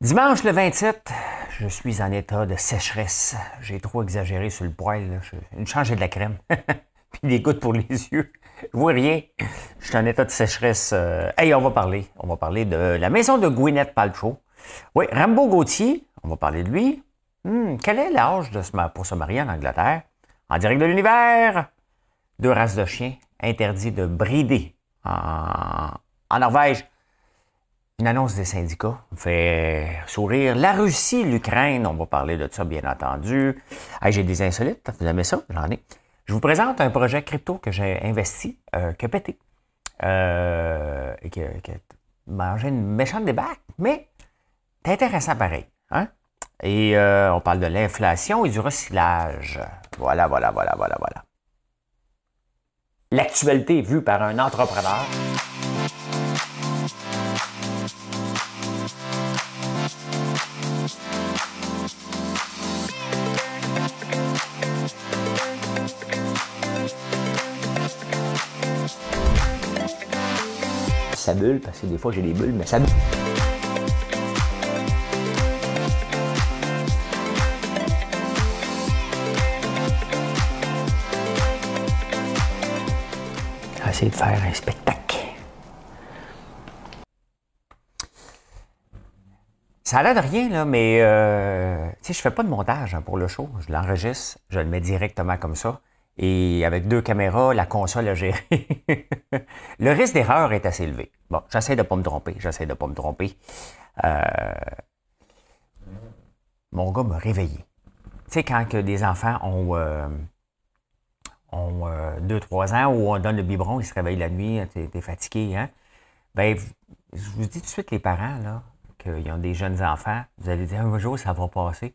Dimanche le 27, je suis en état de sécheresse. J'ai trop exagéré sur le poil. Une changée de la crème. Puis des gouttes pour les yeux. Je vois rien. Je suis en état de sécheresse. Euh, hey, on va parler. On va parler de la maison de Gwyneth Paltrow. Oui, Rambo Gauthier, on va parler de lui. Hmm, quel est l'âge de pour se marier en Angleterre? En direct de l'univers. Deux races de chiens interdits de brider en Norvège. Une annonce des syndicats me fait sourire. La Russie, l'Ukraine, on va parler de ça, bien entendu. J'ai des insolites, vous aimez ça? J'en ai. Je vous présente un projet crypto que j'ai investi, euh, qui a pété. Euh, qui, a mangé une méchante débarque, mais c'est intéressant pareil. Hein? Et euh, on parle de l'inflation et du recyclage. Voilà, voilà, voilà, voilà, voilà. L'actualité vue par un entrepreneur. Bulle, parce que des fois j'ai des bulles, mais ça bulle. Essayer de faire un spectacle. Ça a l'air de rien, là, mais euh, je fais pas de montage hein, pour le show. Je l'enregistre, je le mets directement comme ça. Et avec deux caméras, la console a géré. le risque d'erreur est assez élevé. Bon, j'essaie de ne pas me tromper. J'essaie de ne pas me tromper. Euh, mon gars m'a réveillé. Tu sais, quand que des enfants ont, euh, ont 2-3 euh, ans où on donne le biberon, ils se réveillent la nuit, tu es, fatigué, hein? Ben, je vous dis tout de suite, les parents, là, qu'ils ont des jeunes enfants, vous allez dire un jour, ça va passer.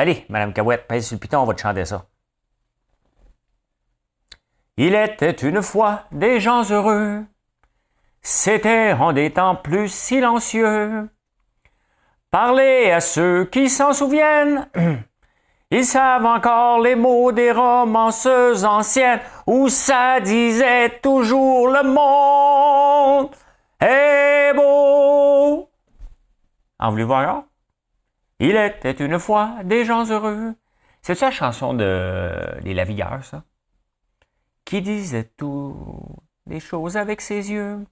Allez, Madame Cahouette, pèse sur le piton, on va te chanter ça. Il était une fois des gens heureux, c'était en des temps plus silencieux. Parlez à ceux qui s'en souviennent, ils savent encore les mots des romanceuses anciennes où ça disait toujours le monde est beau. En voulez-vous encore? Il était une fois des gens heureux. C'est ça la chanson de des Lavilleurs, ça? Qui disait tout des choses avec ses yeux.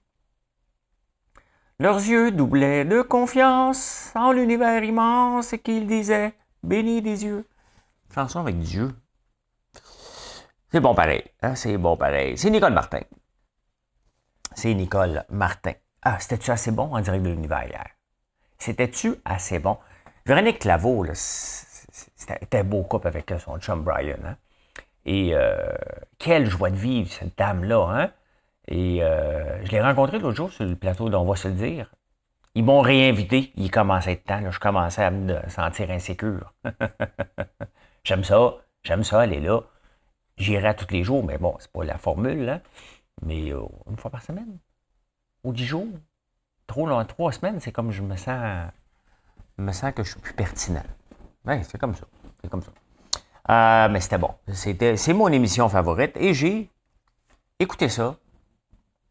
Leurs yeux doublaient de confiance en l'univers immense et qu'ils disaient béni des yeux. Chanson avec Dieu. C'est bon pareil. Hein? C'est bon pareil. C'est Nicole Martin. C'est Nicole Martin. Ah, c'était-tu assez bon en direct de l'univers hier? C'était-tu assez bon? Véronique Claveau, c'était un beau couple avec son chum Brian. Hein? Et euh, quelle joie de vivre, cette dame-là. Hein? Et euh, je l'ai rencontré l'autre jour sur le plateau d'On va se le dire. Ils m'ont réinvité. Il commençait à être temps. je commençais à me sentir insécure. j'aime ça. J'aime ça, elle est là. J'irai tous les jours, mais bon, c'est pas la formule. Hein? Mais euh, une fois par semaine. Ou dix jours. Trop long, trois semaines, c'est comme je me sens me sens que je suis plus pertinent. Oui, c'est comme ça. C'est comme ça. Euh, mais c'était bon. C'était, c'est mon émission favorite et j'ai écouté ça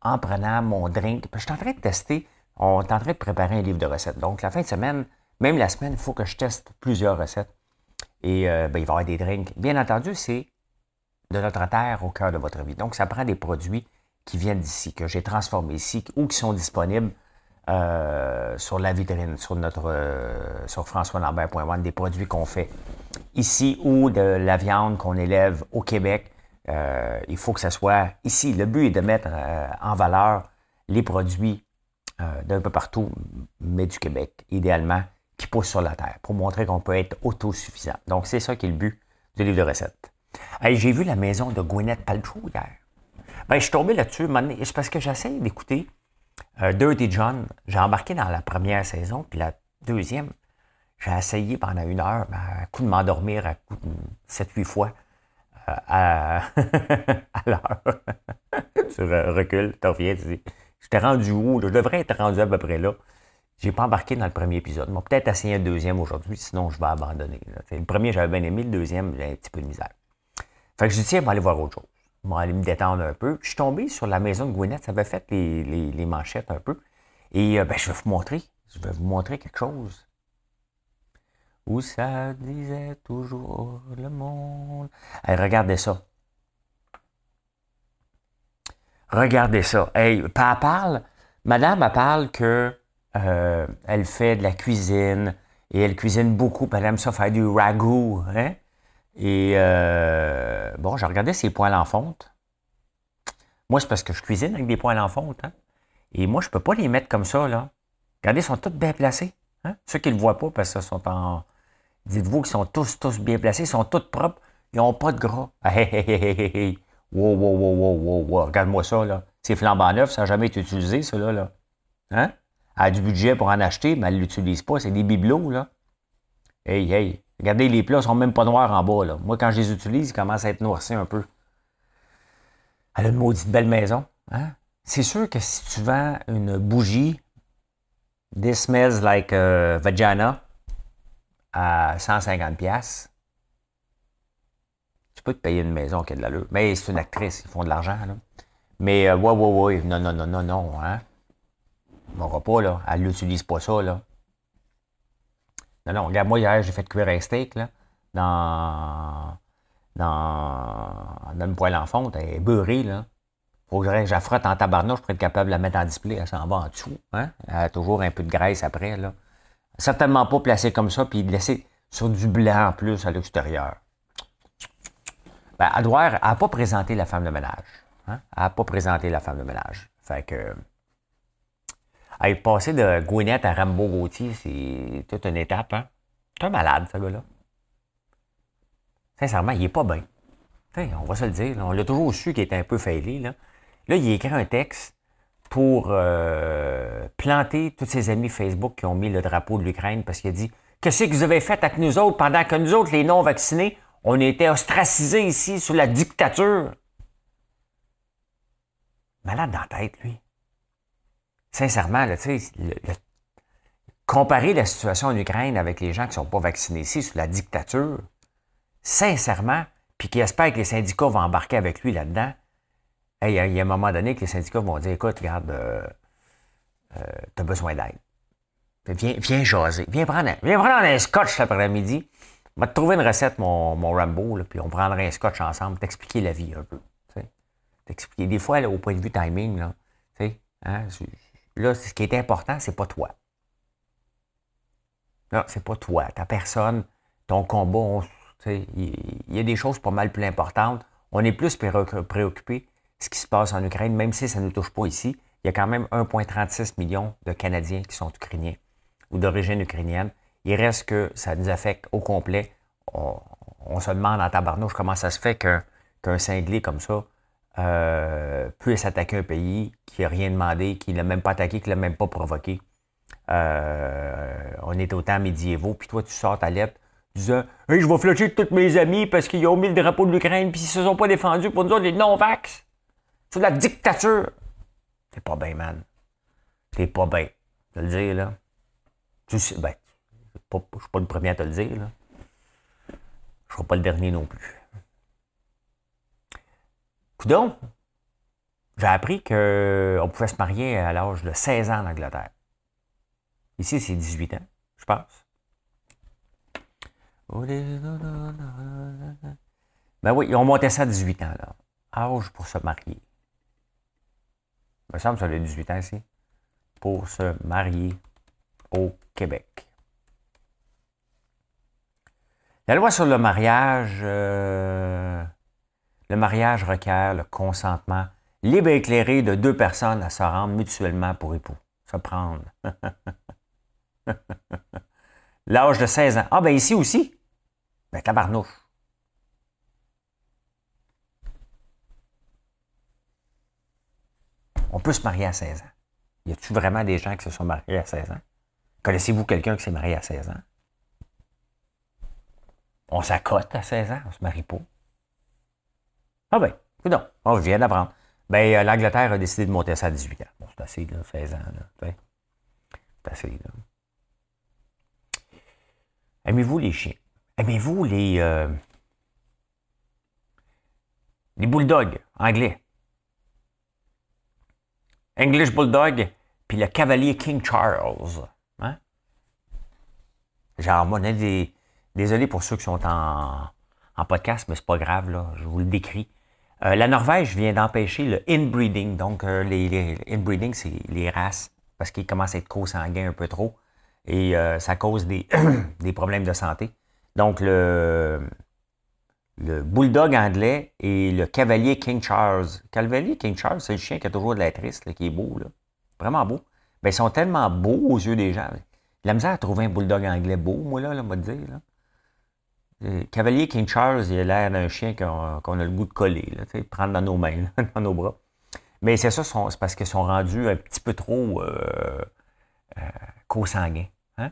en prenant mon drink. je suis en train de tester. On est en train de préparer un livre de recettes. Donc, la fin de semaine, même la semaine, il faut que je teste plusieurs recettes. Et euh, ben, il va y avoir des drinks. Bien entendu, c'est de notre terre au cœur de votre vie. Donc, ça prend des produits qui viennent d'ici, que j'ai transformés ici ou qui sont disponibles euh, sur la vitrine, sur notre euh, sur françoislambert.one, des produits qu'on fait ici ou de la viande qu'on élève au Québec. Euh, il faut que ça soit ici. Le but est de mettre en valeur les produits d'un peu partout, mais du Québec, idéalement, qui poussent sur la terre, pour montrer qu'on peut être autosuffisant. Donc, c'est ça qui est le but du livre de recettes. J'ai vu la maison de Gwyneth Paltrow hier. Ben, je suis tombé là-dessus. C'est parce que j'essaie d'écouter Dirty John, j'ai embarqué dans la première saison, puis la deuxième, j'ai essayé pendant une heure, ben, à coup de m'endormir à coup de 7-8 fois euh, à, l'heure. tu recules, tu reviens, tu dis, j'étais rendu où? Je devrais être rendu à peu près là. J'ai pas embarqué dans le premier épisode. Moi, peut-être essayer un deuxième aujourd'hui, sinon je vais abandonner. Le premier, j'avais bien aimé. Le deuxième, j'ai un petit peu de misère. Fait que je dis, tiens, je vais aller voir autre chose. Je vais aller me détendre un peu. je suis tombé sur la maison de Gwyneth. Ça avait fait les, manchettes un peu. Et euh, ben, je vais vous montrer. Je vais vous montrer quelque chose. Où ça disait toujours le monde. regardez ça. Regardez ça. Hey, elle parle. Madame, elle parle que euh, elle fait de la cuisine et elle cuisine beaucoup. Aime ça faire du ragoût. Hein? Et euh, bon, j'ai regardé ses poils en fonte. Moi, c'est parce que je cuisine avec des poils en fonte. Hein? Et moi, je ne peux pas les mettre comme ça. Là. Regardez, ils sont tous bien placés. Hein? Ceux qui ne le voient pas, parce qu'ils sont en. Dites-vous qu'ils sont tous, tous bien placés, ils sont tous propres, ils n'ont pas de gras. Hey, hey, hey, hey, Wow, wow, wow, wow, wow, Regarde-moi ça, là. C'est flambant neuf, ça n'a jamais été utilisé, cela, là. Hein? Elle a du budget pour en acheter, mais elle ne l'utilise pas. C'est des bibelots, là. Hey, hey. Regardez, les plats sont même pas noirs en bas, là. Moi, quand je les utilise, ils commencent à être noircis un peu. Elle a une maudite belle maison. Hein? C'est sûr que si tu vends une bougie This smells like a vagina à 150$, tu peux te payer une maison qui a de l'allure. Mais c'est une actrice, ils font de l'argent, là. Mais, euh, ouais, ouais, ouais, non, non, non, non, non, hein. Mon pas, là. Elle n'utilise pas ça, là. Non, non, regarde, moi, hier, j'ai fait cuire un steak, là, dans, dans, dans une poêle en fonte. Elle est beurrée, là. Faut que je frotte en tabarnouche pour être capable de la mettre en display. Elle s'en va en dessous. Hein? Elle a toujours un peu de graisse après, là. Certainement pas placée comme ça, puis laisser sur du blanc en plus à l'extérieur. Ben, elle n'a pas présenté la femme de ménage. Hein? Elle n'a pas présenté la femme de ménage. Fait que être passé de Gwyneth à Rambo Gauthier, c'est toute une étape. Hein? C'est un malade, ce gars-là. Sincèrement, il est pas bien. on va se le dire. On l'a toujours su qu'il était un peu failli. Là. là, il écrit un texte pour euh, planter tous ses amis Facebook qui ont mis le drapeau de l'Ukraine parce qu'il a dit Qu'est-ce que vous avez fait avec nous autres pendant que nous autres, les non-vaccinés, on était ostracisés ici sous la dictature? Malade dans la tête, lui sincèrement, là, comparer la situation en Ukraine avec les gens qui ne sont pas vaccinés ici sous la dictature, sincèrement, puis qui espèrent que les syndicats vont embarquer avec lui là-dedans, il y, a un moment donné que les syndicats vont dire Écoute, regarde, euh, euh, tu as besoin d'aide. Viens, viens jaser. Viens prendre, un, viens prendre un scotch l'après-midi. On va te trouver une recette, mon, mon Rambo, puis on prendra un scotch ensemble, t'expliquer la vie un peu. T'expliquer. Des fois, au point de vue timing, là, hein, Là, ce qui est important, c'est pas toi. Non, c'est pas toi. Ta personne, ton combat, il y, a des choses pas mal plus importantes. On est plus préoccupé de ce qui se passe en Ukraine, même si ça ne nous touche pas ici. Il y a quand même 1,36 million de Canadiens qui sont ukrainiens ou d'origine ukrainienne. Il reste que ça nous affecte au complet. On, se demande en tabarnouche comment ça se fait qu'un cinglé comme ça euh, puisse attaquer un pays qui n'a rien demandé, qui ne l'a même pas attaqué, qui ne l'a même pas provoqué. Euh, on est au temps médiévaux, puis toi, tu sors ta lettre disant Hey, je vais flusher tous mes amis parce qu'ils ont mis le drapeau de l'Ukraine, puis ils se sont pas défendus pour nous autres, les non-vax. C'est de la dictature. C'est pas bien, man. C'est pas bien. te le dire, là. Tu sais, ben, je suis pas le premier à te le dire, là. Je serai pas le dernier non plus. Coudon, j'ai appris qu'on pouvait se marier à l'âge de 16 ans en Angleterre. Ici, c'est 18 ans, je pense. Ben oui, ils ont monté ça à 18 ans, là. Âge pour se marier. Il me semble que ça a 18 ans ici. Pour se marier au Québec. La loi sur le mariage. Euh, le mariage requiert le consentement libre et éclairé de deux personnes à se rendre mutuellement pour époux. Se prendre. L'âge de 16 ans. Ah, ben ici aussi? Ben, tabarnouche. On peut se marier à 16 ans. Y a-t-il vraiment des gens qui se sont mariés à 16 ans? Connaissez-vous quelqu'un qui s'est marié à 16 ans? On s'accote à 16 ans, on se marie pas. Ah ben, non, oh, je viens d'apprendre. Ben, euh, l'Angleterre a décidé de monter ça à 18 ans. Bon, c'est assez, là, 16 ans, là. C'est assez, là. Aimez-vous les chiens? Aimez-vous les, euh, les bulldogs anglais? English Bulldog, puis le cavalier King Charles. Hein? Genre, moi, des, désolé pour ceux qui sont en, en podcast, mais c'est pas grave, là, je vous le décris. Euh, la Norvège vient d'empêcher le inbreeding. Donc, euh, les, inbreeding, c'est les races, parce qu'ils commencent à être co-sanguins un peu trop. Et euh, ça cause des, problèmes de santé. Donc, le, bulldog anglais et le cavalier King Charles. Cavalier King Charles, c'est le chien qui a toujours de la triste, qui est beau, là. Vraiment beau. Ben, ils sont tellement beaux aux yeux des gens. La misère à trouver un bulldog anglais beau, moi, là, là, moi, dire, là. Euh, Cavalier King Charles, il a l'air d'un chien qu'on a le goût de coller, de prendre dans nos mains, dans nos bras. Mais c'est ça, c'est parce qu'ils sont rendus un petit peu trop euh, euh. Hein?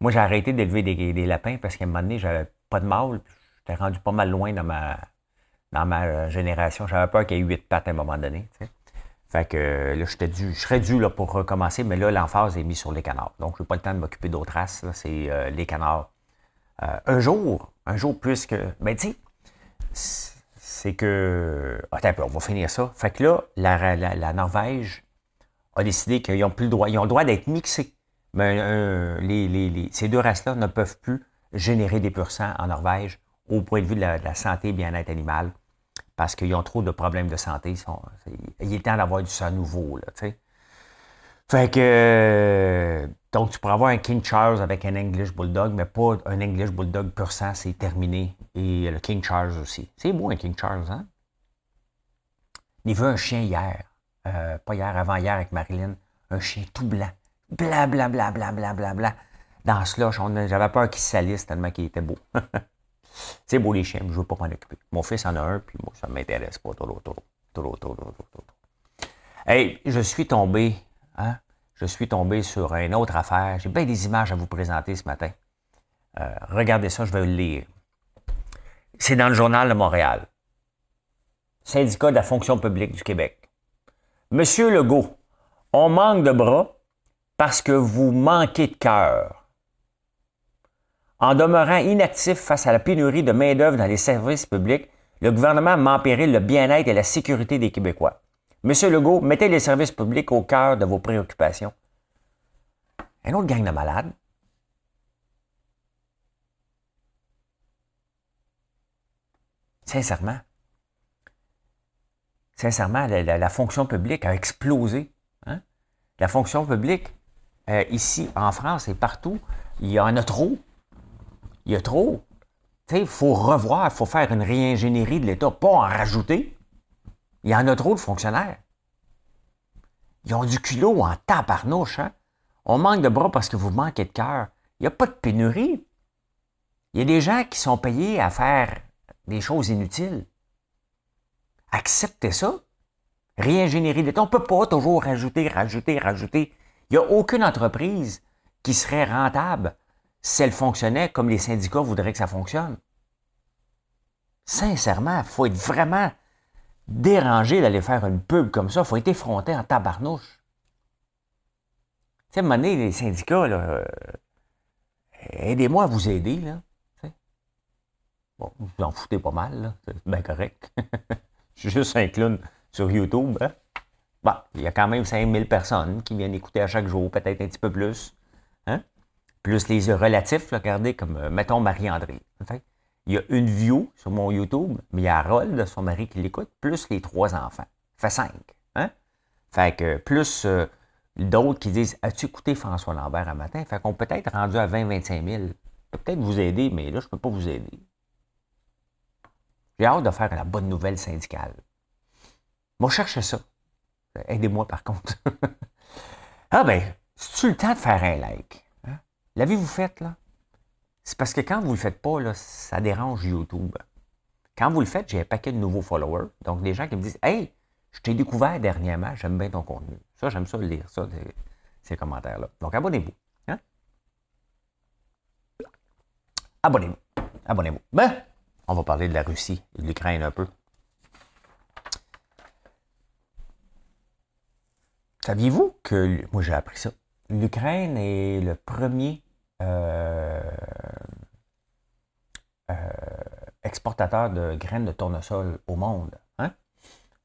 Moi, j'ai arrêté d'élever des, lapins parce qu'à un moment donné, j'avais pas de mâle. J'étais rendu pas mal loin dans ma, dans ma génération. J'avais peur qu'il y ait huit pattes à un moment donné. Fait que là, j'étais je serais dû là, pour recommencer, mais là, l'emphase est mise sur les canards. Donc, je n'ai pas le temps de m'occuper d'autres races. C'est les canards euh, un jour, un jour puisque, ben tu c'est que, attends un peu, on va finir ça. Fait que là, la, Norvège a décidé qu'ils n'ont plus le droit, ils ont le droit d'être mixés. Mais euh, les, ces deux races-là ne peuvent plus générer des pur en Norvège au point de vue de la, santé et bien-être animal parce qu'ils ont trop de problèmes de santé. il est temps d'avoir du sang nouveau, là, tu sais. Fait que, donc, tu pourrais avoir un King Charles avec un English Bulldog, mais pas un English Bulldog pur sang, c'est terminé. Et le King Charles aussi. C'est beau un King Charles, hein? Il veut un chien hier, euh, pas hier, avant-hier avec Marilyn, un chien tout blanc. Bla, bla, bla, bla, bla, bla, bla. Dans ce là, j'avais peur qu'il salisse tellement qu'il était beau. c'est beau les chiens, mais je veux pas m'en occuper. Mon fils en a un, puis moi, ça ne m'intéresse pas trop, trop, trop, trop, trop, trop. Hey, je suis tombé, hein? Je suis tombé sur une autre affaire. J'ai bien des images à vous présenter ce matin. Euh, regardez ça, je vais le lire. C'est dans le journal de Montréal. Syndicat de la fonction publique du Québec. Monsieur Legault, on manque de bras parce que vous manquez de cœur. En demeurant inactif face à la pénurie de main-d'œuvre dans les services publics, le gouvernement péril le bien-être et la sécurité des Québécois. Monsieur Legault, mettez les services publics au cœur de vos préoccupations. Un autre gang de malades. Sincèrement. Sincèrement, la, fonction publique a explosé. Hein? La fonction publique, euh, ici, en France et partout, il y en a trop. Il y a trop. Il faut revoir, il faut faire une réingénierie de l'État, pas en rajouter. Il y en a trop de fonctionnaires. Ils ont du culot en tabarnouche, hein? On manque de bras parce que vous manquez de cœur. Il n'y a pas de pénurie. Il y a des gens qui sont payés à faire des choses inutiles. Acceptez ça. Réingénierie d'État. On ne peut pas toujours rajouter, rajouter, rajouter. Il n'y a aucune entreprise qui serait rentable si elle fonctionnait comme les syndicats voudraient que ça fonctionne. Sincèrement, il faut être vraiment dérangé d'aller faire une pub comme ça. Il faut être effronté en tabarnouche. Tu sais, à un moment les syndicats, là, euh, aidez-moi à vous aider, là. Bon, vous en foutez pas mal, là. C'est bien correct. Je suis juste un clown sur YouTube, hein? Bon, il y a quand même 5000 personnes qui viennent écouter à chaque jour, peut-être un petit peu plus. Hein? Plus les relatifs, regardez, comme, euh, mettons, Marie-André. Il y a une view sur mon YouTube, mais il y a Harold, son mari, qui l'écoute, plus les trois enfants. Fait cinq. Hein? Fait que plus euh, d'autres qui disent As-tu écouté François Lambert un matin? Fait qu'on peut être rendu à 20-25 000. Peut-être vous aider, mais là, je ne peux pas vous aider. J'ai hâte de faire la bonne nouvelle syndicale. Moi, cherche ça. Aidez-moi, par contre. ah ben, c'est-tu le temps de faire un like? Hein? L'avez-vous fait, là? C'est parce que quand vous ne le faites pas, là, ça dérange YouTube. Quand vous le faites, j'ai un paquet de nouveaux followers. Donc, des gens qui me disent Hey, je t'ai découvert dernièrement, j'aime bien ton contenu. Ça, j'aime ça lire, ça, ces commentaires-là. Donc, abonnez-vous. Hein? Abonnez-vous. Abonnez-vous. Ben, on va parler de la Russie et de l'Ukraine un peu. Saviez-vous que, moi j'ai appris ça, l'Ukraine est le premier exportateur de graines de tournesol au monde. Hein?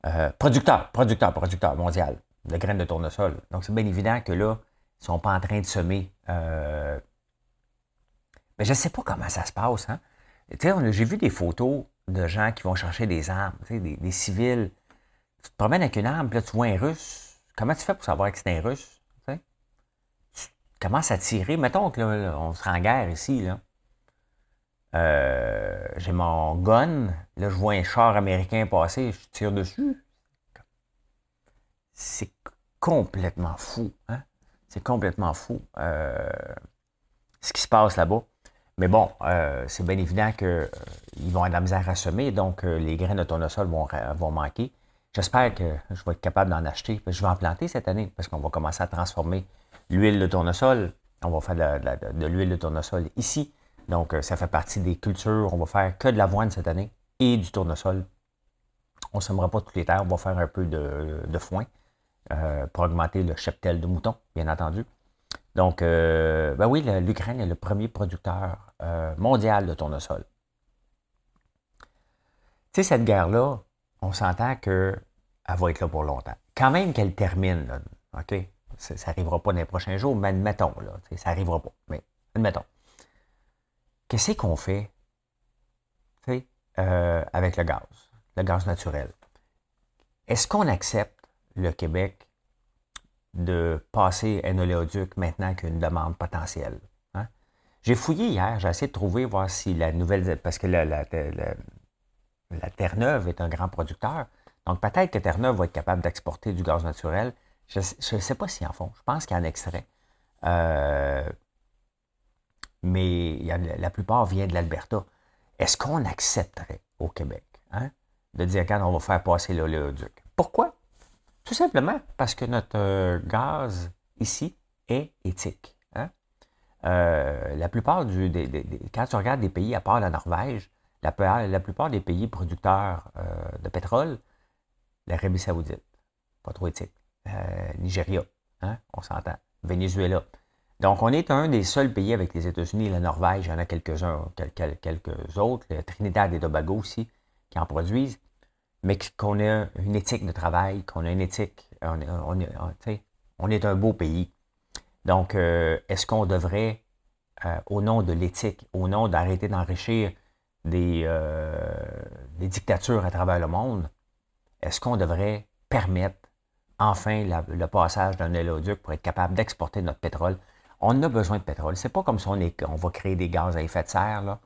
Euh, producteur, producteur, producteur mondial de graines de tournesol. Donc c'est bien évident que là, ils ne sont pas en train de semer. mais je ne sais pas comment ça se passe. Hein? J'ai vu des photos de gens qui vont chercher des armes, des, des, civils. Tu te promènes avec une arme, puis là, tu vois un russe Comment tu fais pour savoir que c'est un russe? Tu commences à tirer. Mettons que là, on sera en guerre ici. Euh, j'ai mon gun. Là, je vois un char américain passer. Je tire dessus. C'est complètement fou. Hein? C'est complètement fou euh, ce qui se passe là-bas. Mais bon, euh, c'est bien évident qu'ils vont avoir de la misère à semer, donc les graines de tournesol vont, vont manquer. J'espère que je vais être capable d'en acheter. Je vais en planter cette année parce qu'on va commencer à transformer l'huile de tournesol. On va faire de, l'huile de tournesol ici. Donc, euh, ça fait partie des cultures. On va faire que de l'avoine cette année et du tournesol. On ne sèmera pas toutes les terres. On va faire un peu de, foin euh, pour augmenter le cheptel de mouton, bien entendu. Donc, euh, ben oui, l'Ukraine est le premier producteur mondial de tournesol. Tu sais, cette guerre-là, on s'entend que elle va être là pour longtemps. Quand même qu'elle termine, OK? Ça n'arrivera pas dans les prochains jours, mais admettons, là, ça n'arrivera pas. Mais admettons. Qu'est-ce qu'on fait euh, avec le gaz, le gaz naturel? Est-ce qu'on accepte le Québec de passer un oléoduc maintenant qu'une demande potentielle? Hein? J'ai fouillé hier, j'ai essayé de trouver, voir si la nouvelle. Parce que la, la Terre-Neuve est un grand producteur. Donc, peut-être que Terre-Neuve va être capable d'exporter du gaz naturel. Je ne sais pas s'ils en font. Je pense qu'il y en extrait. Euh, mais la plupart viennent de l'Alberta. Est-ce qu'on accepterait au Québec hein, de dire quand on va faire passer l'oléoduc? Pourquoi? Tout simplement parce que notre euh, gaz ici est éthique. Hein? Euh, la plupart du. quand tu regardes des pays, à part la Norvège, la plupart des pays producteurs de pétrole l'Arabie Saoudite, pas trop éthique. Euh, Nigeria, hein, on s'entend. Venezuela. Donc, on est un des seuls pays avec les États-Unis, la Norvège, il y en a quelques-uns, quelques autres, Trinidad et Tobago aussi, qui en produisent, mais qu'on a une éthique de travail, qu'on a une éthique, on, on, est un beau pays. Donc, euh, est-ce qu'on devrait, euh, au nom de l'éthique, au nom d'arrêter d'enrichir des dictatures à travers le monde, est-ce qu'on devrait permettre enfin le passage d'un oléoduc pour être capable d'exporter notre pétrole? On a besoin de pétrole. C'est pas comme si on, va créer des gaz à effet de serre. Là.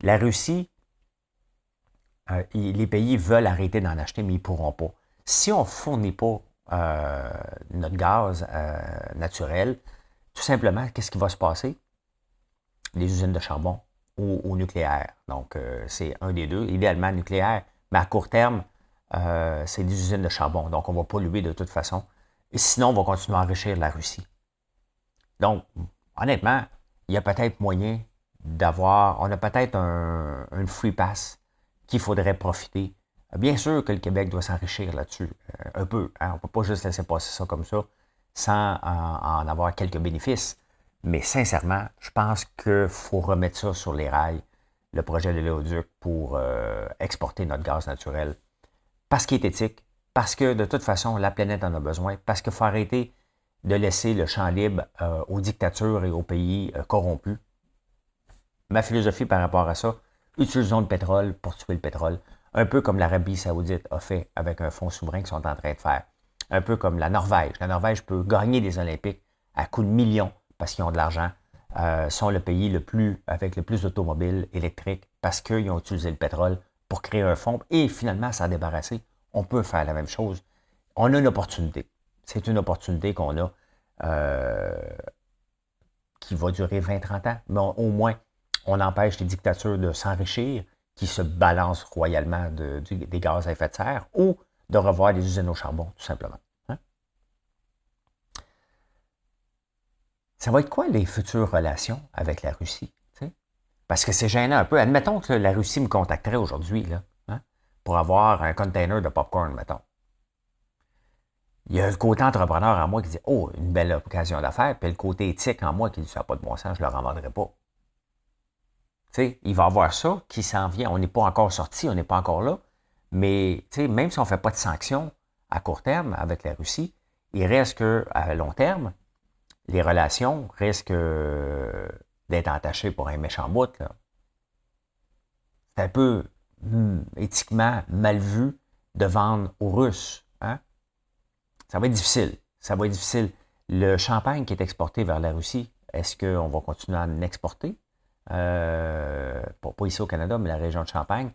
La Russie, euh, les pays veulent arrêter d'en acheter, mais ils ne pourront pas. Si on ne fournit pas euh, notre gaz euh, naturel, tout simplement, qu'est-ce qui va se passer? Les usines de charbon ou au nucléaire. Donc, c'est un des deux. Idéalement, nucléaire, mais à court terme, euh, c'est des usines de charbon. Donc, on va lui de toute façon. Et sinon, on va continuer à enrichir la Russie. Donc, honnêtement, il y a peut-être moyen d'avoir, on a peut-être un, free pass qu'il faudrait profiter. Bien sûr que le Québec doit s'enrichir là-dessus, euh, un peu. Hein. On ne peut pas juste laisser passer ça comme ça sans en, avoir quelques bénéfices. Mais sincèrement, je pense qu'il faut remettre ça sur les rails, le projet de l'éoduc, pour euh, exporter notre gaz naturel parce qu'il est éthique, parce que de toute façon, la planète en a besoin, parce qu'il faut arrêter de laisser le champ libre euh, aux dictatures et aux pays euh, corrompus. Ma philosophie par rapport à ça, utilisons le pétrole pour tuer le pétrole, un peu comme l'Arabie saoudite a fait avec un fonds souverain qu'ils sont en train de faire, un peu comme la Norvège. La Norvège peut gagner des Olympiques à coups de millions parce qu'ils ont de l'argent, euh, sont le pays le plus avec le plus d'automobiles électriques parce qu'ils ont utilisé le pétrole pour créer un fonds et finalement s'en débarrasser, on peut faire la même chose. On a une opportunité. C'est une opportunité qu'on a euh, qui va durer 20-30 ans, mais au moins, on empêche les dictatures de s'enrichir, qui se balancent royalement des gaz à effet de serre, ou de revoir les usines au charbon, tout simplement. Hein. Ça va être quoi les futures relations avec la Russie? Parce que c'est gênant un peu. Admettons que la Russie me contacterait aujourd'hui hein, pour avoir un container de popcorn, mettons. Il y a le côté entrepreneur en moi qui dit Oh, une belle occasion d'affaires, puis le côté éthique en moi qui dit Ça pas de bon sens, je ne le revendrai pas. sais, il va avoir ça qui s'en vient. On n'est pas encore sorti, on n'est pas encore là. Mais même si on ne fait pas de sanctions à court terme avec la Russie, il reste qu'à long terme, les relations risquent euh, d'être entachées pour un méchant bout. C'est un peu hmm, éthiquement mal vu de vendre aux Russes. Hein? Ça va être difficile. Ça va être difficile. Le champagne qui est exporté vers la Russie, est-ce qu'on va continuer à en exporter? Euh, pas, ici au Canada, mais la région de Champagne.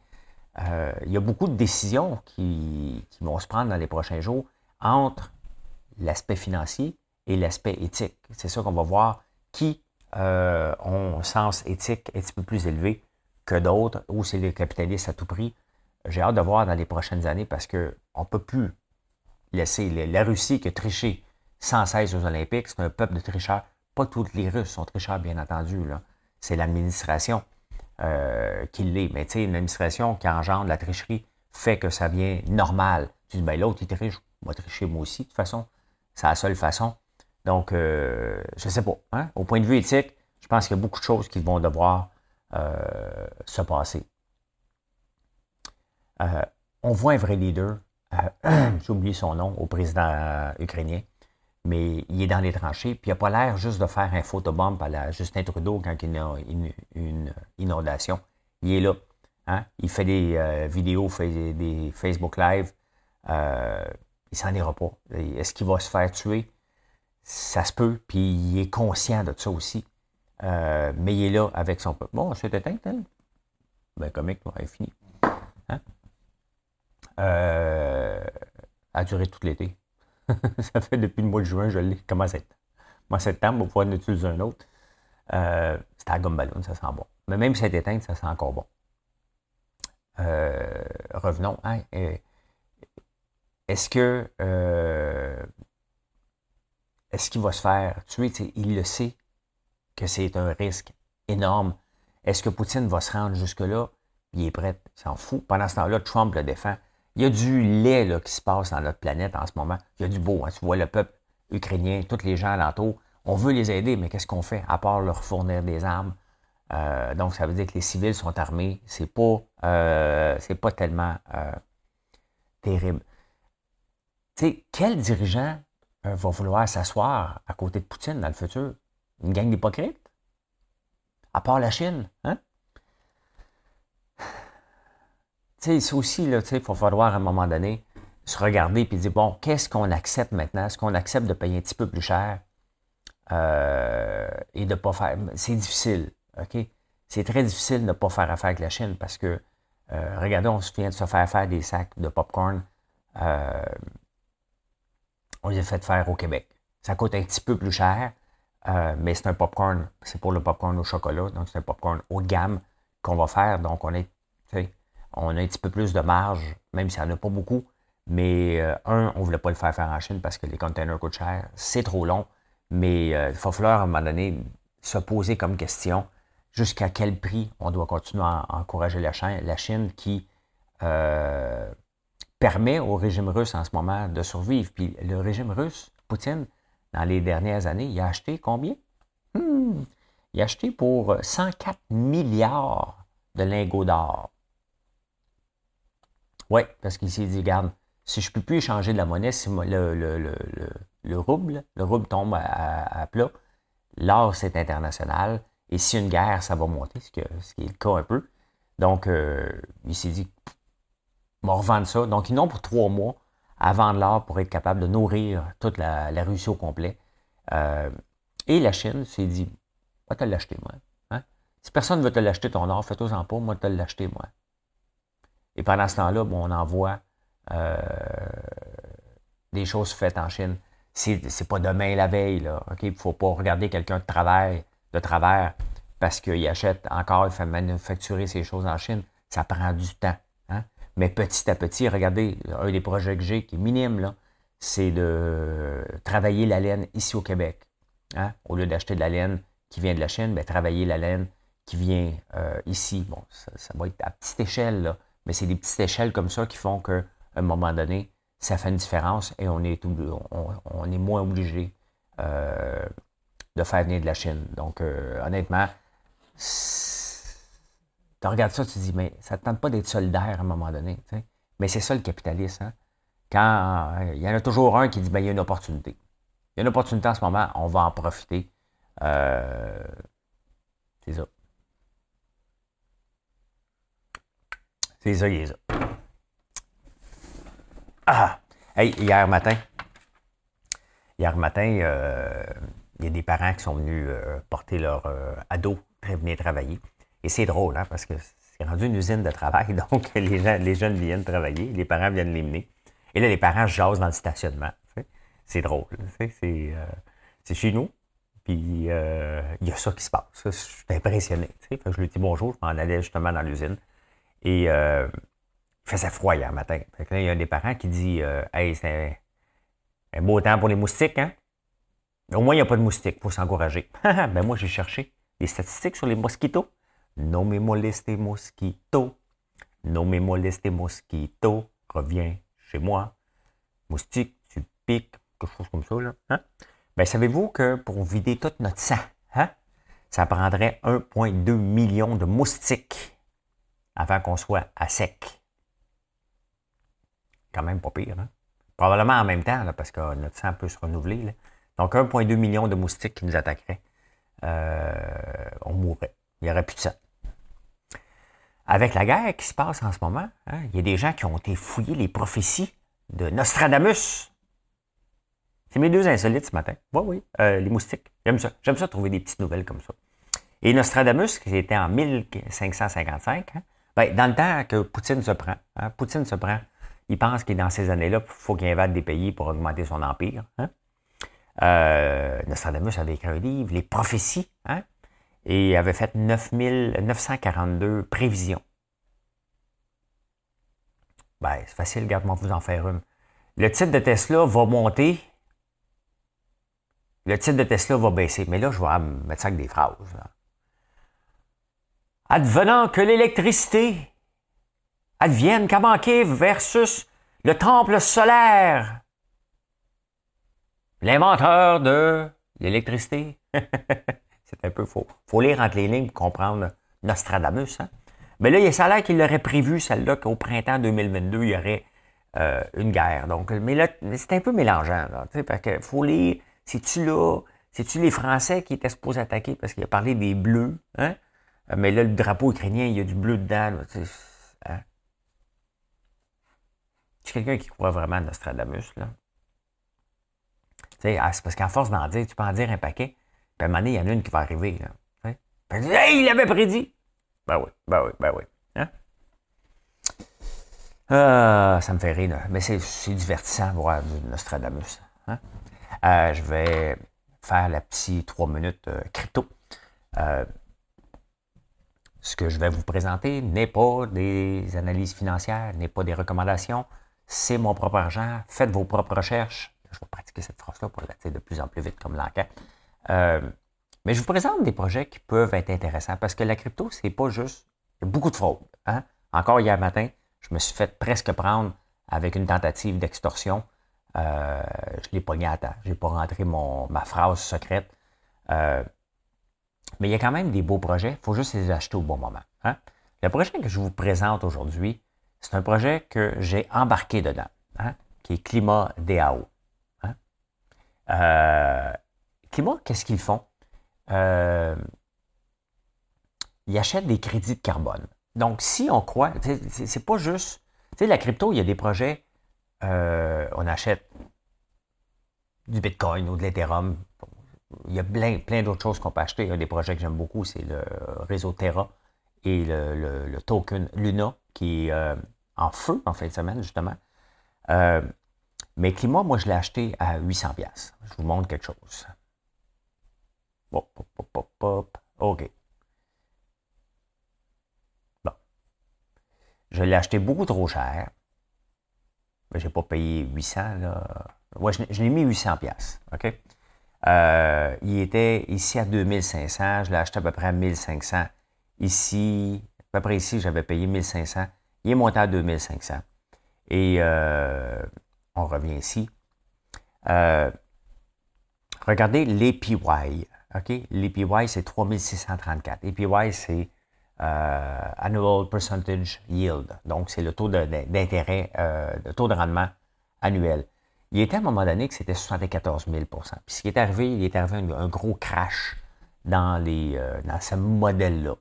Euh, il y a beaucoup de décisions qui, vont se prendre dans les prochains jours entre l'aspect financier et l'aspect éthique. C'est ça qu'on va voir qui euh, ont un sens éthique un petit peu plus élevé que d'autres, ou c'est les capitalistes à tout prix. J'ai hâte de voir dans les prochaines années parce qu'on ne peut plus laisser la Russie qui a sans cesse aux Olympiques. C'est un peuple de tricheurs. Pas tous les Russes sont tricheurs, bien entendu. C'est l'administration euh, qui l'est. Mais tu sais, une administration qui engendre la tricherie fait que ça vient normal. Tu dis, ben l'autre, il triche, va tricher moi aussi, de toute façon. C'est la seule façon. Donc, euh, je ne sais pas. Hein. Au point de vue éthique, je pense qu'il y a beaucoup de choses qui vont devoir euh, se passer. Euh, on voit un vrai leader, j'ai oublié son nom, au président ukrainien, mais il est dans les tranchées, puis il n'a pas l'air juste de faire un photobomb à la Justin Trudeau quand il y a une, inondation. Il est là. Hein. Il fait des vidéos, fait des Facebook Live. il s'en ira pas. Est-ce qu'il va se faire tuer? Ça se peut, puis il est conscient de ça aussi. Euh, mais il est là avec son peuple. Bon, c'est éteint, hein? Ben, comique, est fini. Hein? Euh, a duré tout l'été. ça fait depuis le mois de juin, je l'ai. Comment c'est? Mois septembre, on va pouvoir en utiliser un autre? Euh, c'est à gomme ballon, ça sent bon. Mais même si c'est éteint, ça sent encore bon. Euh, revenons. Hein, est-ce que est-ce qu'il va se faire tuer? il le sait que c'est un risque énorme. Est-ce que Poutine va se rendre jusque-là? Il est prêt, il s'en fout. Pendant ce temps-là, Trump le défend. Il y a du lait là, qui se passe dans notre planète en ce moment. Il y a du beau. Hein. Tu vois le peuple ukrainien, tous les gens alentour. On veut les aider, mais qu'est-ce qu'on fait à part leur fournir des armes? Euh, donc, ça veut dire que les civils sont armés. C'est pas, euh, c'est pas tellement euh, terrible. Tu sais, quel dirigeant va vouloir s'asseoir à côté de Poutine dans le futur? Une gang d'hypocrites? À part la Chine, hein? Tu sais, c'est aussi, là, il va falloir à un moment donné se regarder et dire, bon, qu'est-ce qu'on accepte maintenant? Est-ce qu'on accepte de payer un petit peu plus cher euh, et de ne pas faire... C'est difficile, OK? C'est très difficile de ne pas faire affaire avec la Chine parce que, euh, regardez, on vient de se faire faire des sacs de popcorn on les a fait faire au Québec. Ça coûte un petit peu plus cher, euh, mais c'est un popcorn, c'est pour le popcorn au chocolat, donc c'est un popcorn haut de gamme qu'on va faire. Donc on, est, on a un petit peu plus de marge, même s'il n'y en a pas beaucoup. Mais euh, un, on ne voulait pas le faire faire en Chine parce que les containers coûtent cher, c'est trop long. Mais euh, il falloir à un moment donné se poser comme question jusqu'à quel prix on doit continuer à, encourager la Chine, la Chine qui permet au régime russe en ce moment de survivre. Puis le régime russe, Poutine, dans les dernières années, il a acheté combien? Hmm, il a acheté pour 104 milliards de lingots d'or. Oui, parce qu'il s'est dit, regarde, si je ne peux plus échanger de la monnaie, si le, le, le rouble tombe à, plat, l'or, c'est international. Et si une guerre, ça va monter, ce, qui est le cas un peu. Donc, euh, il s'est dit, vont revendre ça. Donc, ils n'ont pour trois mois à vendre l'or pour être capable de nourrir toute la, Russie au complet. Euh, et la Chine s'est dit, va te l'acheter, moi. Hein? Si personne ne veut te l'acheter, ton or, fais-toi-en pas, moi, te l'acheter, moi. Et pendant ce temps-là, bon, on envoie euh, des choses faites en Chine. C'est pas demain la veille, là. Il ne faut pas regarder quelqu'un de travail, de travers, parce qu'il achète encore, il fait manufacturer ces choses en Chine. Ça prend du temps. Mais petit à petit, regardez, un des projets que j'ai qui est minime, c'est de travailler la laine ici au Québec. Hein? Au lieu d'acheter de la laine qui vient de la Chine, bien, travailler la laine qui vient euh, ici. Bon, ça, va être à petite échelle, mais c'est des petites échelles comme ça qui font qu'à un moment donné, ça fait une différence et on est, on, est moins obligé euh, de faire venir de la Chine. Donc, euh, honnêtement, tu regardes ça, tu te dis, mais ça ne te tente pas d'être solidaire à un moment donné. Mais c'est ça le capitalisme. Hein. Quand il y en a toujours un qui dit, ben, il y a une opportunité. Il y a une opportunité en ce moment, on va en profiter. c'est ça. C'est ça, il est ça. Ah! Hey, hier matin, hier matin, euh, il y a des parents qui sont venus euh, porter leur euh, ado venir travailler. Et c'est drôle, hein, parce que c'est rendu une usine de travail, donc les, les jeunes viennent travailler, les parents viennent les mener. Et là, les parents jasent dans le stationnement. C'est drôle. C'est chez nous. Puis il y a ça qui se passe. Je suis impressionné. je lui dis bonjour, je m'en allais justement dans l'usine. Et euh, il faisait froid hier matin. il y a un des parents qui dit euh, Hey, c'est un beau temps pour les moustiques, hein? Au moins, il n'y a pas de moustiques, faut s'encourager. ben moi, j'ai cherché des statistiques sur les mosquitos. Non me moleste mosquito. Non me moleste mosquito. Reviens chez moi. Moustique, tu piques, quelque chose comme ça, là. Hein? Ben, savez-vous que pour vider tout notre sang, hein, ça prendrait 1,2 million de moustiques avant qu'on soit à sec? Quand même pas pire, hein? Probablement en même temps, parce que notre sang peut se renouveler. Donc 1,2 million de moustiques qui nous attaqueraient. Euh, on mourrait. Il n'y aurait plus de sang. Avec la guerre qui se passe en ce moment, hein, il y a des gens qui ont été fouiller les prophéties de Nostradamus. C'est mes deux insolites ce matin. Oui, oui, euh, les moustiques. J'aime ça. J'aime ça trouver des petites nouvelles comme ça. Et Nostradamus, qui était en 1555, ben, dans le temps que Poutine se prend, hein, Poutine se prend, il pense qu'il dans ces années-là, il faut qu'il invade des pays pour augmenter son empire. Hein. Euh, Nostradamus avait écrit un livre, Les prophéties, hein, et avait fait 942 prévisions. Ben, c'est facile, regarde-moi vous en faire une. Le titre de Tesla va monter, le titre de Tesla va baisser. Mais là, je vais mettre ça avec des phrases. Advenant que l'électricité advienne manquer versus le temple solaire. L'inventeur de l'électricité. Un peu faux. faut lire entre les lignes pour comprendre Nostradamus. Hein? Mais là, il y a ça l'air qu'il aurait prévu, celle-là, qu'au printemps 2022, il y aurait euh, une guerre. Donc, mais là, c'est un peu mélangeant. Là, parce que faut lire, c'est-tu là, c'est-tu les Français qui étaient supposés attaquer parce qu'il a parlé des Bleus, hein? Euh, mais là, le drapeau ukrainien, il y a du bleu dedans. Hein? C'est quelqu'un qui croit vraiment à Nostradamus, là. Ah, c'est parce qu'en force d'en dire, tu peux en dire un paquet, puis à un moment donné, il y en a une qui va arriver. Il l'avait prédit! Ben oui, ben oui, ben oui. Hein? Ah, ça me fait rire, mais c'est divertissant voir Nostradamus. Hein? Euh, je vais faire la petite trois minutes euh, crypto. Euh, ce que je vais vous présenter n'est pas des analyses financières, n'est pas des recommandations. C'est mon propre argent. Faites vos propres recherches. Je vais pratiquer cette phrase-là pour la de plus en plus vite comme l'enquête. Euh, mais je vous présente des projets qui peuvent être intéressants parce que la crypto, c'est pas juste. Il y a beaucoup de fraude. Hein. Encore hier matin, je me suis fait presque prendre avec une tentative d'extorsion. Euh, je l'ai pogné à temps. Je n'ai pas rentré mon, ma phrase secrète. Euh, mais il y a quand même des beaux projets. Il faut juste les acheter au bon moment. Hein. Le projet que je vous présente aujourd'hui, c'est un projet que j'ai embarqué dedans, hein, qui est Climat DAO. Euh, Climat, qu'est-ce qu'ils font? Euh, ils achètent des crédits de carbone. Donc, si on croit, c'est pas juste. Tu sais, la crypto, il y a des projets, euh, on achète du Bitcoin ou de l'Ethereum il y a plein, plein d'autres choses qu'on peut acheter. Il y a des projets que j'aime beaucoup, c'est le réseau Terra et le, token Luna qui est euh, en feu en fin de semaine, justement. Mais Climat, moi, je l'ai acheté à 800 Je vous montre quelque chose. Hop, hop, hop, hop, OK. Bon. Je l'ai acheté beaucoup trop cher. Mais je n'ai pas payé 800. Là. Je, l'ai mis 800 OK? Euh, il était ici à 2500, je l'ai acheté à peu près à 1500. Ici, à peu près ici, j'avais payé 1500. Il est monté à 2500. Et euh, on revient ici. Euh, regardez l'APY. OK? L'APY, c'est 3634. L'APY, c'est Annual Percentage Yield. Donc, c'est le taux d'intérêt, le taux de rendement annuel. Il était à un moment donné que c'était 74 000% Puis ce qui est arrivé, il est arrivé un, gros crash dans, les, euh, dans ce modèle-là,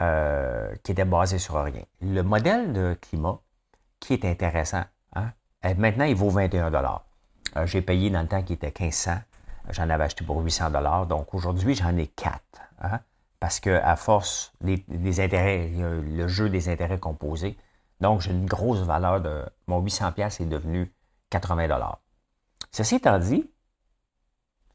euh, qui était basé sur rien. Le modèle de climat, qui est intéressant, hein, euh, maintenant, il vaut 21 J'ai payé dans le temps qui était 1500. J'en avais acheté pour 800 Donc aujourd'hui, j'en ai 4. Hein, parce que à force des, intérêts, le jeu des intérêts composés, donc j'ai une grosse valeur de mon 800 est devenu 80 Ceci étant dit,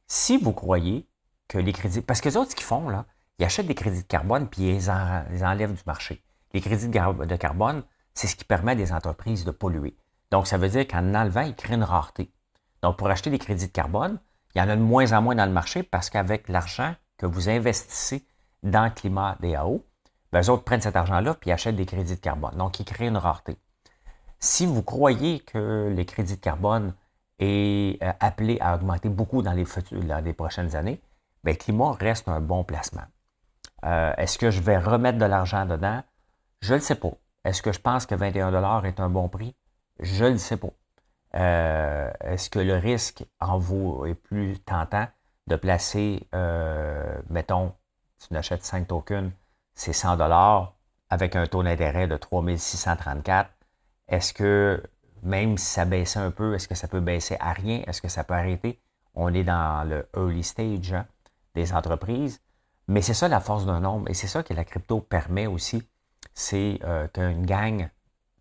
si vous croyez que les crédits. Parce que les autres, ce qu'ils font, là, ils achètent des crédits de carbone puis ils les enlèvent du marché. Les crédits de carbone, c'est ce qui permet à des entreprises de polluer. Donc, ça veut dire qu'en enlevant, ils créent une rareté. Donc, pour acheter des crédits de carbone, il y en a de moins en moins dans le marché parce qu'avec l'argent que vous investissez dans le climat DAO, ben, eux autres prennent cet argent-là puis achètent des crédits de carbone. Donc, ils créent une rareté. Si vous croyez que les crédits de carbone est euh, appelé à augmenter beaucoup dans les, les prochaines années, bien, climat reste un bon placement. Euh, est-ce que je vais remettre de l'argent dedans? Je ne le sais pas. Est-ce que je pense que 21 est un bon prix? Je ne le sais pas. Euh, est-ce que le risque en vaut est plus tentant de placer, mettons, tu achètes 5 tokens, c'est 100 avec un taux d'intérêt de 3634 est-ce que même si ça baissait un peu, est-ce que ça peut baisser à rien? Est-ce que ça peut arrêter? On est dans le early stage hein, des entreprises. Mais c'est ça la force d'un nombre et c'est ça que la crypto permet aussi. C'est euh, qu'une gang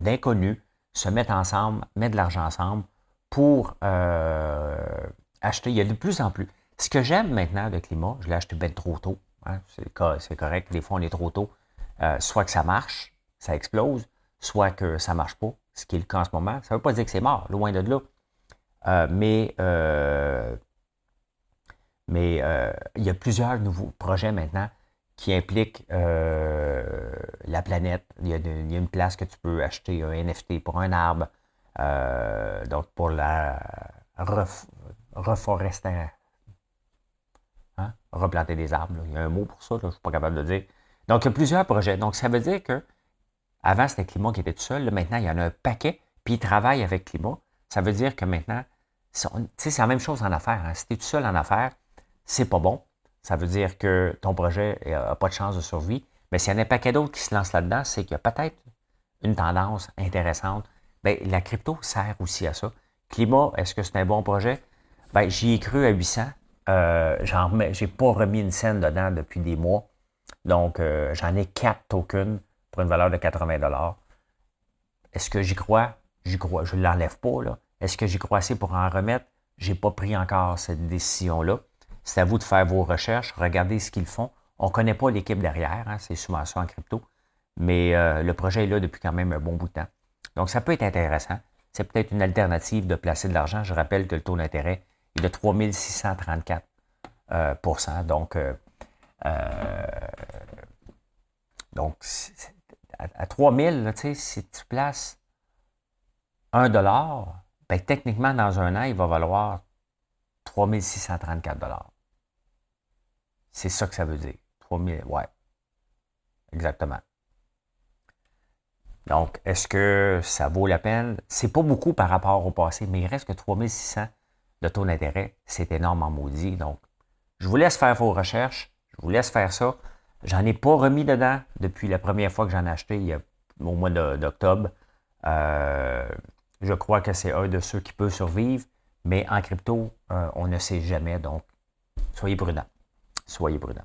d'inconnus se mettent ensemble, mettent de l'argent ensemble pour euh, acheter. Il y a de plus en plus. Ce que j'aime maintenant de climat, je l'ai acheté bien trop tôt. Hein, c'est correct, des fois on est trop tôt. Euh, soit que ça marche, ça explose, soit que ça ne marche pas, ce qui est le cas en ce moment. Ça ne veut pas dire que c'est mort, loin de là. Euh, mais il y a plusieurs nouveaux projets maintenant qui impliquent la planète. Il y, a une place que tu peux acheter un NFT pour un arbre, donc pour la reforester, hein? replanter des arbres. Il y a un mot pour ça, je ne suis pas capable de dire. Donc, il y a plusieurs projets. Donc, ça veut dire que avant, c'était Climat qui était tout seul. maintenant, il y en a un paquet, puis il travaille avec Climat. Ça veut dire que maintenant, c'est la même chose en affaires. Hein. Si tu es tout seul en affaires, c'est pas bon. Ça veut dire que ton projet n'a pas de chance de survie. Mais s'il y en a un paquet d'autres qui se lancent là-dedans, c'est qu'il y a peut-être une tendance intéressante. Bien, la crypto sert aussi à ça. Climat, est-ce que c'est un bon projet? Bien, j'y ai cru à 800. Euh, j'en j'ai pas remis une scène dedans depuis des mois. Donc, euh, j'en ai quatre tokens pour une valeur de 80 Est-ce que j'y crois? J'y crois. Je ne l'enlève pas. Est-ce que j'y crois assez pour en remettre? Je n'ai pas pris encore cette décision-là. C'est à vous de faire vos recherches, regardez ce qu'ils font. On ne connaît pas l'équipe derrière, hein, c'est souvent ça en crypto, mais euh, le projet est là depuis quand même un bon bout de temps. Donc, ça peut être intéressant. C'est peut-être une alternative de placer de l'argent. Je rappelle que le taux d'intérêt est de 3634 euh, Donc, euh, donc à, 3000, si tu places 1 dollar, ben, techniquement, dans un an, il va valoir 3634 C'est ça que ça veut dire. 3000, ouais. Exactement. Donc, est-ce que ça vaut la peine? C'est pas beaucoup par rapport au passé, mais il reste que 3600 de taux d'intérêt. C'est énorme en maudit. Donc, je vous laisse faire vos recherches. Je vous laisse faire ça. J'en ai pas remis dedans depuis la première fois que j'en ai acheté au mois d'octobre. Euh, je crois que c'est un de ceux qui peut survivre, mais en crypto, euh, on ne sait jamais. Donc, soyez prudents. Soyez prudents.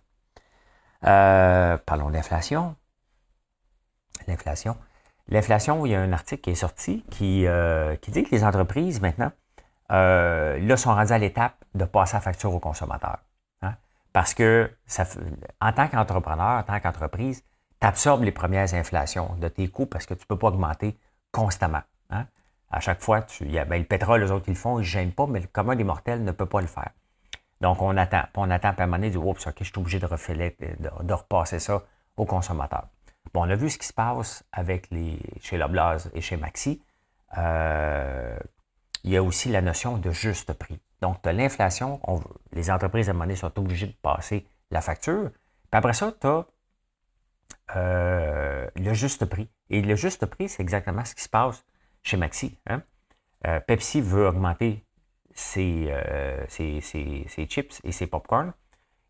Euh, parlons d'inflation. L'inflation. L'inflation, il y a un article qui est sorti qui, qui dit que les entreprises, maintenant, là, sont rendues à l'étape de passer la facture aux consommateurs. Parce que en tant qu'entrepreneur, en tant qu'entreprise, tu absorbes les premières inflations de tes coûts parce que tu ne peux pas augmenter constamment. Hein. À chaque fois, tu, y a, ben, le pétrole, les autres, ils le font, ils ne gênent pas, mais le commun des mortels ne peut pas le faire. Donc, on attend. Puis on attend, puis à dit, OK, je suis obligé de, refiler, de, repasser ça au consommateur. Bon, on a vu ce qui se passe avec les, chez Loblaws et chez Maxi. Euh, il y a aussi la notion de juste prix. Donc, tu as l'inflation, les entreprises à un moment donné sont obligées de passer la facture. Puis après ça, tu as euh, le juste prix. Et le juste prix, c'est exactement ce qui se passe chez Maxi. Hein. Euh, Pepsi veut augmenter euh, ses, chips et ses popcorn.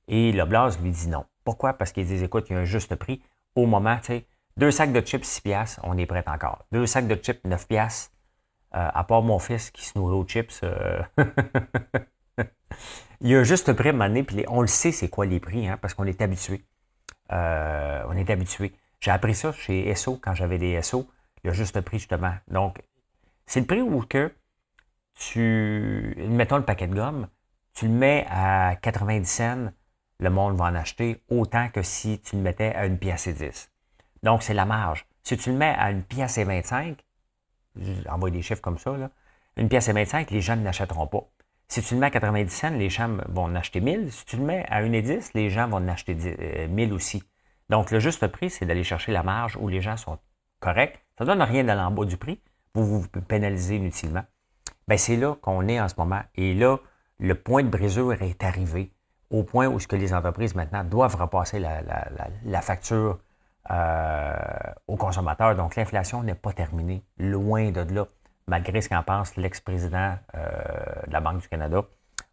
Et le Blas lui dit non. Pourquoi? Parce qu'il dit, écoute, il y a un juste prix. Au moment, tu sais, deux sacs de chips, 6 piastres, on est prêt encore. Deux sacs de chips, 9 piastres. à part mon fils qui se nourrit aux chips. il y a un juste prix à un moment donné, puis on le sait c'est quoi les prix, hein, parce qu'on est habitué. Euh, on est habitué. J'ai appris ça chez SO quand j'avais des SO, le juste prix justement. Donc, c'est le prix où que tu, mettons le paquet de gomme, tu le mets à 90 cents, le monde va en acheter autant que si tu le mettais à une pièce et 10. Donc, c'est la marge. Si tu le mets à une pièce et 25, j'envoie des chiffres comme ça, là, une pièce et 25, les gens ne l'achèteront pas. Si tu le mets à 90 cents, les gens vont en acheter 1000. Si tu le mets à 1,10, les gens vont en acheter 1000 euh, aussi. Donc, le juste prix, c'est d'aller chercher la marge où les gens sont corrects. Ça ne donne rien d'aller en bas du prix. Vous vous pénalisez inutilement. Bien, c'est là qu'on est en ce moment. Et là, le point de brisure est arrivé au point où ce que les entreprises maintenant doivent repasser la, facture euh, aux consommateurs. Donc, l'inflation n'est pas terminée. Loin de là malgré ce qu'en pense l'ex-président euh, de la Banque du Canada,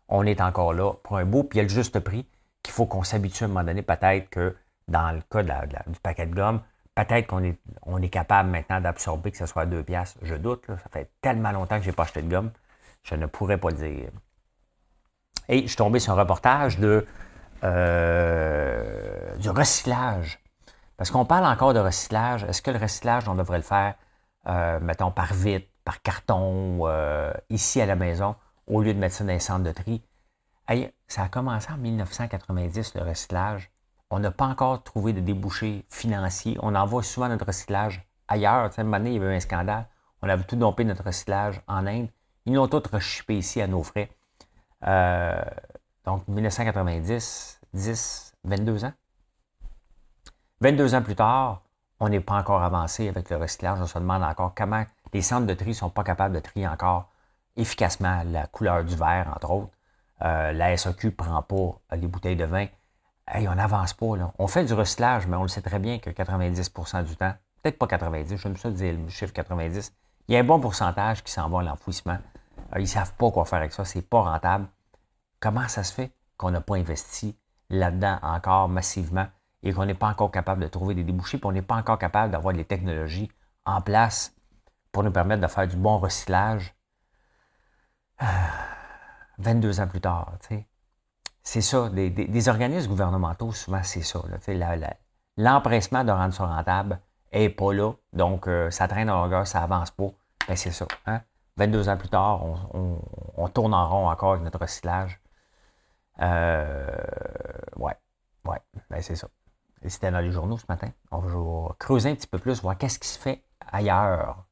on est encore là pour un beau, puis il y a le juste prix qu'il faut qu'on s'habitue à un moment donné. Peut-être que dans le cas du paquet de gomme, peut-être qu'on est, on est capable maintenant d'absorber que ce soit à deux piastres. Je doute. ça fait tellement longtemps que je n'ai pas acheté de gomme, je ne pourrais pas le dire. Et je suis tombé sur un reportage de, euh, du recyclage. Parce qu'on parle encore de recyclage. Est-ce que le recyclage, on devrait le faire, euh, mettons, par vite, par carton euh, ici à la maison au lieu de mettre ça dans les centres de tri? ça a commencé en 1990, le recyclage. On n'a pas encore trouvé de débouchés financiers. On envoie souvent notre recyclage ailleurs. Sais, année, il y avait un scandale. On avait tout dompé notre recyclage en Inde. Ils l'ont tout rechippé ici à nos frais. Euh, donc, 1990, 10, 22 ans. 22 ans plus tard, on n'est pas encore avancé avec le recyclage. On se demande encore comment les centres de tri ne sont pas capables de trier encore efficacement la couleur du verre, entre autres. Euh, la SAQ ne prend pas les bouteilles de vin. Hey, on n'avance pas. Là. On fait du recyclage, mais on le sait très bien que 90% du temps, peut-être pas 90, j'aime ça dire le chiffre 90, il y a un bon pourcentage qui s'en va à l'enfouissement. Euh, ils ne savent pas quoi faire avec ça, c'est pas rentable. Comment ça se fait qu'on n'a pas investi là-dedans encore massivement et qu'on n'est pas encore capable de trouver des débouchés, puis on n'est pas encore capable d'avoir les technologies en place pour nous permettre de faire du bon recyclage? 22 ans plus tard. C'est ça, des, organismes gouvernementaux, souvent c'est ça. L'empressement de rendre ça rentable n'est pas là, donc euh, ça traîne en longueur, ça avance pas. Ben, c'est ça. 22 hein. ans plus tard, on, tourne en rond encore avec notre recyclage. Euh, ouais, ouais, ben, c'est ça. C'était dans les journaux ce matin. On va creuser un petit peu plus, voir qu'est-ce qui se fait ailleurs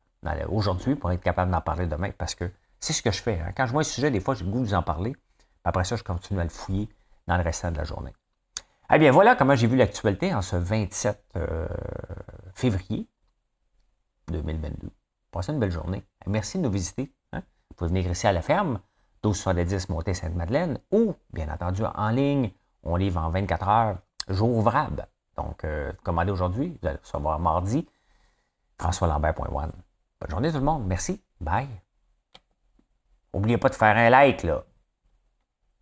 aujourd'hui pour être capable d'en parler demain parce que c'est ce que je fais. Hein. Quand je vois un sujet, des fois, j'ai le goût de vous en parler. Après ça, je continue à le fouiller dans le restant de la journée. Eh bien, voilà comment j'ai vu l'actualité en ce 27 euh, février 2022. Passez une belle journée. Merci de nous visiter. Hein. Vous pouvez venir ici à la ferme, 1270 Montée Sainte-Madeleine, ou, bien entendu, en ligne. On livre en 24 heures, jour ouvrable. Donc, euh, commandez aujourd'hui, vous allez recevoir mardi, françoislambert.one. Bonne journée tout le monde. Merci. Bye. N'oubliez pas de faire un like, là.